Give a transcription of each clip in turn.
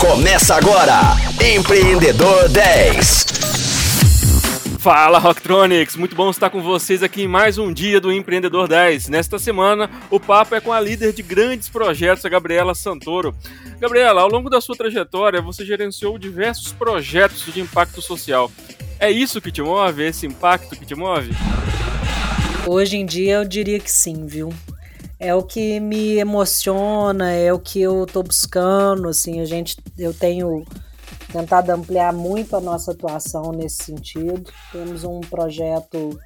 Começa agora, Empreendedor 10. Fala Rocktronics, muito bom estar com vocês aqui em mais um dia do Empreendedor 10. Nesta semana, o papo é com a líder de grandes projetos, a Gabriela Santoro. Gabriela, ao longo da sua trajetória, você gerenciou diversos projetos de impacto social. É isso que te move, esse impacto que te move? Hoje em dia eu diria que sim, viu? É o que me emociona, é o que eu estou buscando, assim, a gente, eu tenho tentado ampliar muito a nossa atuação nesse sentido. Temos um projeto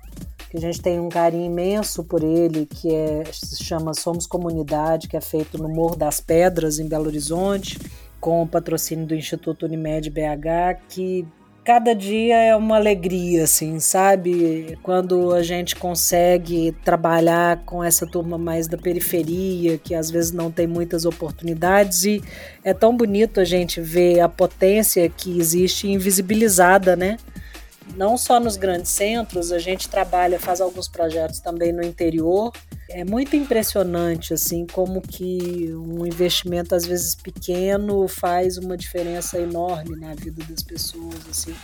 que a gente tem um carinho imenso por ele, que é, se chama Somos Comunidade, que é feito no Morro das Pedras, em Belo Horizonte, com o patrocínio do Instituto Unimed BH, que cada dia é uma alegria, assim, sabe? Quando a gente consegue trabalhar com essa turma mais da periferia, que às vezes não tem muitas oportunidades, e é tão bonito a gente ver a potência que existe invisibilizada, né? Não só nos grandes centros, a gente trabalha, faz alguns projetos também no interior, é muito impressionante assim como que um investimento às vezes pequeno faz uma diferença enorme na vida das pessoas assim.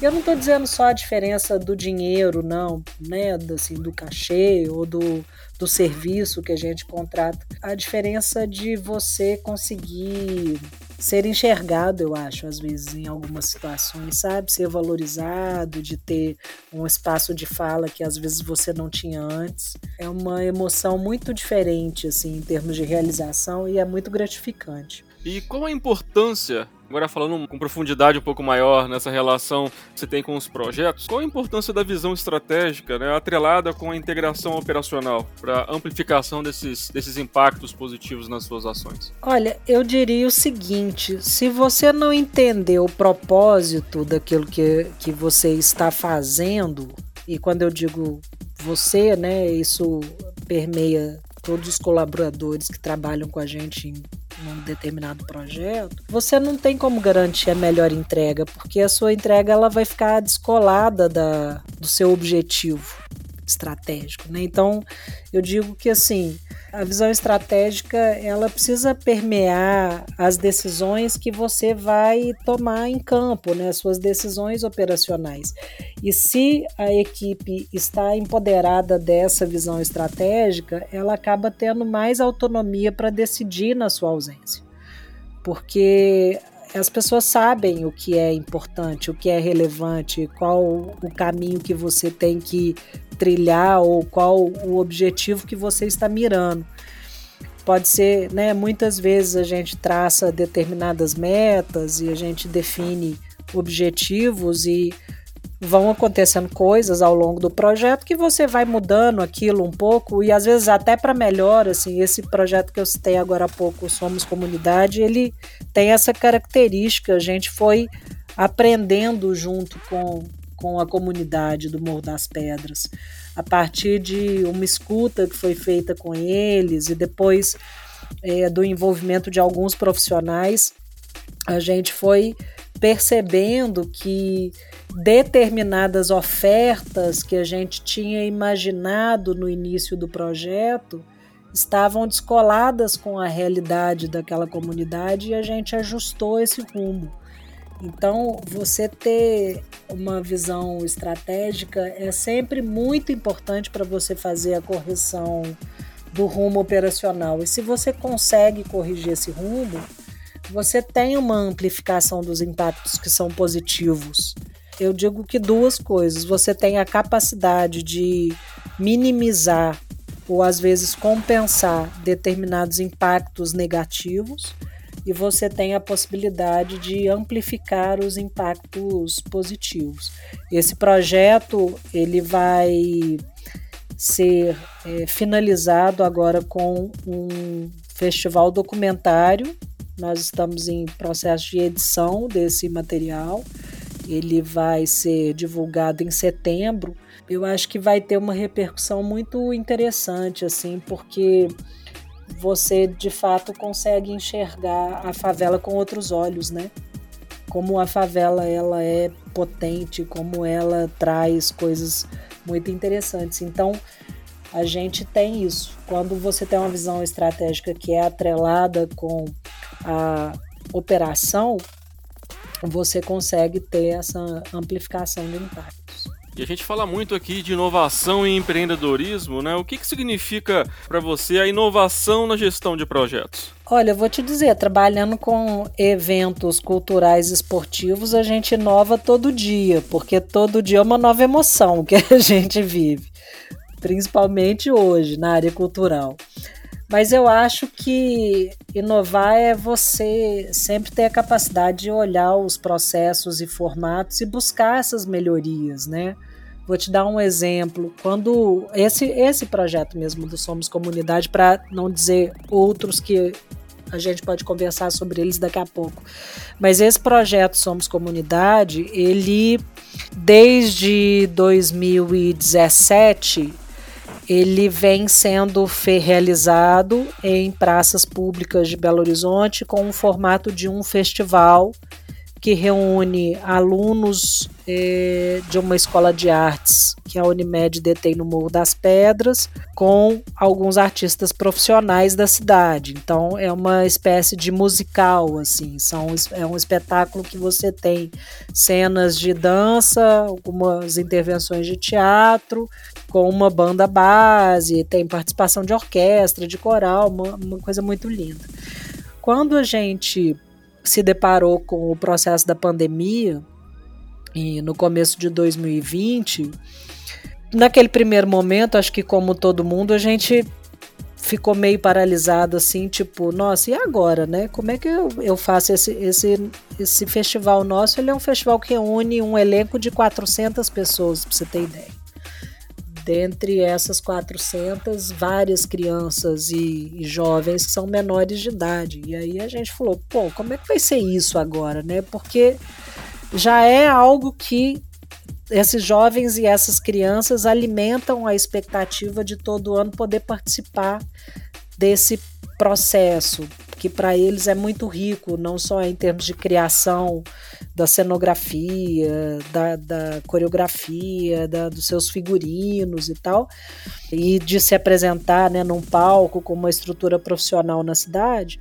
Eu não estou dizendo só a diferença do dinheiro, não, né, assim, do cachê ou do, do serviço que a gente contrata. A diferença de você conseguir ser enxergado, eu acho, às vezes, em algumas situações, sabe? Ser valorizado, de ter um espaço de fala que às vezes você não tinha antes. É uma emoção muito diferente, assim, em termos de realização e é muito gratificante. E qual a importância Agora falando com profundidade um pouco maior nessa relação que você tem com os projetos, qual a importância da visão estratégica, né, atrelada com a integração operacional para amplificação desses, desses impactos positivos nas suas ações? Olha, eu diria o seguinte: se você não entender o propósito daquilo que, que você está fazendo, e quando eu digo você, né, isso permeia todos os colaboradores que trabalham com a gente em num determinado projeto, você não tem como garantir a melhor entrega, porque a sua entrega ela vai ficar descolada da, do seu objetivo estratégico, né? Então, eu digo que assim, a visão estratégica, ela precisa permear as decisões que você vai tomar em campo, né? As suas decisões operacionais. E se a equipe está empoderada dessa visão estratégica, ela acaba tendo mais autonomia para decidir na sua ausência. Porque as pessoas sabem o que é importante, o que é relevante, qual o caminho que você tem que trilhar ou qual o objetivo que você está mirando. Pode ser, né? Muitas vezes a gente traça determinadas metas e a gente define objetivos e vão acontecendo coisas ao longo do projeto que você vai mudando aquilo um pouco e às vezes até para melhor, assim, esse projeto que eu citei agora há pouco, Somos Comunidade, ele tem essa característica, a gente foi aprendendo junto com, com a comunidade do Morro das Pedras, a partir de uma escuta que foi feita com eles e depois é, do envolvimento de alguns profissionais, a gente foi percebendo que determinadas ofertas que a gente tinha imaginado no início do projeto estavam descoladas com a realidade daquela comunidade e a gente ajustou esse rumo. Então, você ter uma visão estratégica é sempre muito importante para você fazer a correção do rumo operacional. E se você consegue corrigir esse rumo, você tem uma amplificação dos impactos que são positivos. Eu digo que duas coisas. Você tem a capacidade de minimizar ou às vezes compensar determinados impactos negativos e você tem a possibilidade de amplificar os impactos positivos. Esse projeto ele vai ser é, finalizado agora com um festival documentário nós estamos em processo de edição desse material. Ele vai ser divulgado em setembro. Eu acho que vai ter uma repercussão muito interessante, assim, porque você de fato consegue enxergar a favela com outros olhos, né? Como a favela ela é potente, como ela traz coisas muito interessantes. Então, a gente tem isso. Quando você tem uma visão estratégica que é atrelada com a operação, você consegue ter essa amplificação de impactos. E a gente fala muito aqui de inovação e empreendedorismo, né? O que, que significa para você a inovação na gestão de projetos? Olha, eu vou te dizer, trabalhando com eventos culturais esportivos, a gente inova todo dia, porque todo dia é uma nova emoção que a gente vive, principalmente hoje na área cultural. Mas eu acho que inovar é você sempre ter a capacidade de olhar os processos e formatos e buscar essas melhorias, né? Vou te dar um exemplo. Quando esse, esse projeto mesmo do Somos Comunidade, para não dizer outros que a gente pode conversar sobre eles daqui a pouco. Mas esse projeto Somos Comunidade, ele desde 2017 ele vem sendo realizado em praças públicas de Belo Horizonte com o formato de um festival que reúne alunos eh, de uma escola de artes que a Unimed detém no Morro das Pedras, com alguns artistas profissionais da cidade. Então é uma espécie de musical, assim, são, é um espetáculo que você tem cenas de dança, algumas intervenções de teatro, com uma banda base, tem participação de orquestra, de coral, uma, uma coisa muito linda. Quando a gente se deparou com o processo da pandemia e no começo de 2020, naquele primeiro momento, acho que como todo mundo, a gente ficou meio paralisado assim, tipo, nossa, e agora, né? Como é que eu, eu faço esse, esse, esse festival nosso? Ele é um festival que reúne um elenco de 400 pessoas, para você ter ideia. Dentre essas 400, várias crianças e, e, jovens que são menores de idade. E aí a gente falou, pô, como é que vai ser isso agora, né? Porque já é algo que esses jovens e essas crianças alimentam a expectativa de todo ano poder participar desse processo, que para eles é muito rico, não só em termos de criação da cenografia, da, da coreografia, da, dos seus figurinos e tal, e de se apresentar né, num palco com uma estrutura profissional na cidade,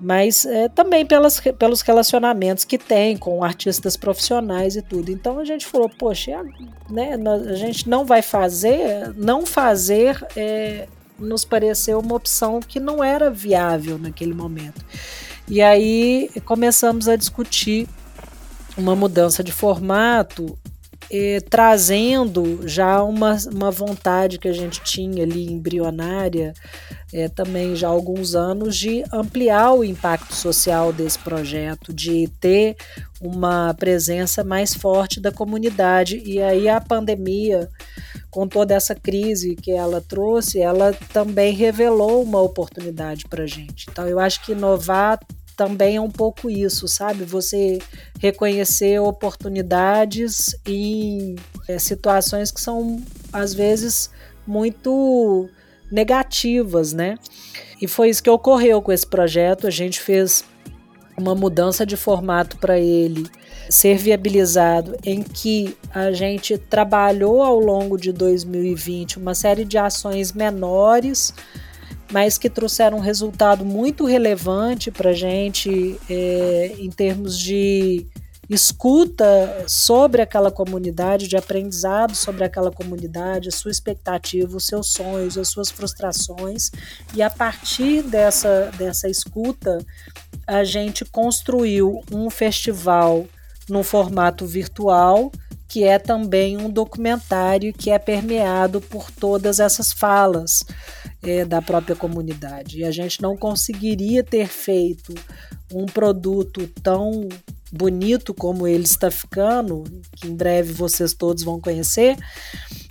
mas é, também pelas, pelos relacionamentos que tem com artistas profissionais e tudo. Então a gente falou, poxa, né, a gente não vai fazer, não fazer é, nos pareceu uma opção que não era viável naquele momento. E aí começamos a discutir uma mudança de formato, eh, trazendo já uma, uma vontade que a gente tinha ali embrionária, eh, também já há alguns anos, de ampliar o impacto social desse projeto, de ter uma presença mais forte da comunidade. E aí a pandemia com toda essa crise que ela trouxe, ela também revelou uma oportunidade para a gente. Então, eu acho que inovar também é um pouco isso, sabe? Você reconhecer oportunidades em é, situações que são, às vezes, muito negativas, né? E foi isso que ocorreu com esse projeto. A gente fez uma mudança de formato para ele ser viabilizado, em que a gente trabalhou ao longo de 2020 uma série de ações menores, mas que trouxeram um resultado muito relevante para a gente é, em termos de escuta sobre aquela comunidade, de aprendizado sobre aquela comunidade, a sua expectativa, os seus sonhos, as suas frustrações, e a partir dessa, dessa escuta, a gente construiu um festival no formato virtual, que é também um documentário que é permeado por todas essas falas é, da própria comunidade. E a gente não conseguiria ter feito um produto tão bonito como ele está ficando, que em breve vocês todos vão conhecer,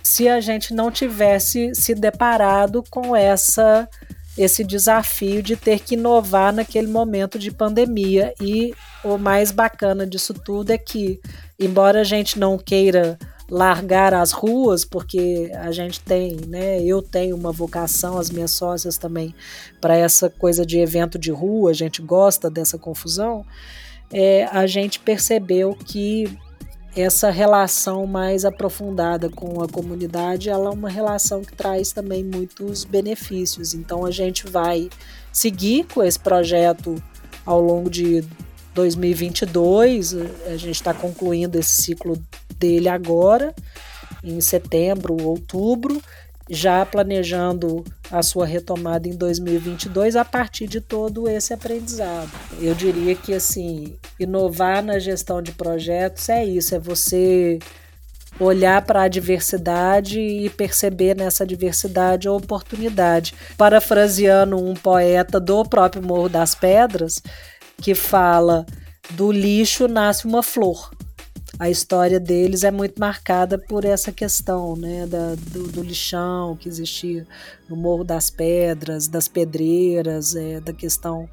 se a gente não tivesse se deparado com essa esse desafio de ter que inovar naquele momento de pandemia. E o mais bacana disso tudo é que, embora a gente não queira largar as ruas, porque a gente tem, né? Eu tenho uma vocação, as minhas sócias também, para essa coisa de evento de rua, a gente gosta dessa confusão. É, a gente percebeu que essa relação mais aprofundada com a comunidade, ela é uma relação que traz também muitos benefícios. Então a gente vai seguir com esse projeto ao longo de 2022. A gente está concluindo esse ciclo dele agora, em setembro, outubro, já planejando a sua retomada em 2022 a partir de todo esse aprendizado. Eu diria que assim, inovar na gestão de projetos é isso, é você olhar para a diversidade e perceber nessa diversidade a oportunidade. Parafraseando um poeta do próprio Morro das Pedras, que fala: do lixo nasce uma flor. A história deles é muito marcada por essa questão né, da, do, do lixão que existia no Morro das Pedras, das pedreiras, é, da questão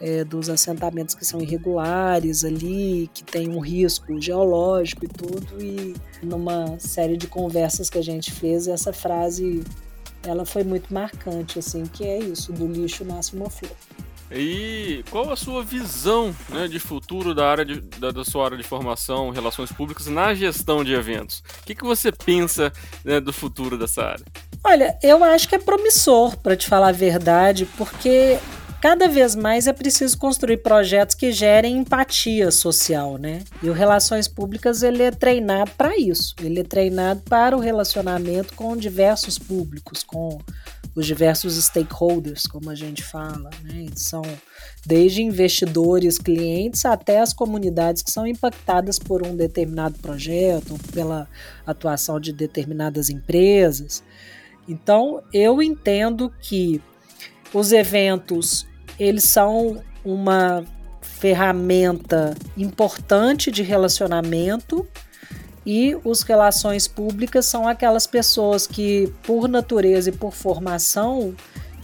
é, dos assentamentos que são irregulares ali, que tem um risco geológico e tudo. E numa série de conversas que a gente fez, essa frase ela foi muito marcante, assim, que é isso, do lixo nasce uma flor. E qual a sua visão né, de futuro da, área de, da, da, sua área de formação, relações públicas, na gestão de eventos? O que, que você pensa né, do futuro dessa área? Olha, eu acho que é promissor, para te falar a verdade, porque Cada vez mais é preciso construir projetos que gerem empatia social, né? E o Relações Públicas ele é treinado para isso. Ele é treinado para o relacionamento com diversos públicos, com os diversos stakeholders, como a gente fala, né? São desde investidores, clientes, até as comunidades que são impactadas por um determinado projeto, pela atuação de determinadas empresas. Então, eu entendo que os eventos eles são uma ferramenta importante de relacionamento e os relações públicas são aquelas pessoas que, por natureza e por formação,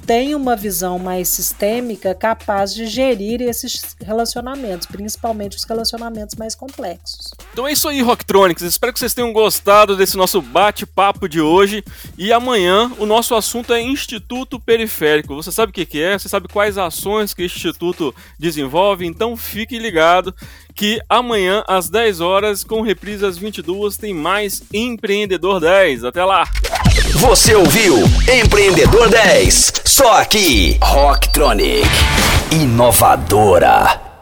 tem uma visão mais sistêmica capaz de gerir esses relacionamentos, principalmente os relacionamentos mais complexos. Então é isso aí, Rocktronics. Espero que vocês tenham gostado desse nosso bate-papo de hoje. E amanhã o nosso assunto é Instituto Periférico. Você sabe o que é? Você sabe quais ações que o Instituto desenvolve? Então fique ligado que amanhã às 10 horas, com reprise às 22, tem mais Empreendedor 10. Até lá! Você ouviu Empreendedor 10, só aqui, Rocktronic, inovadora.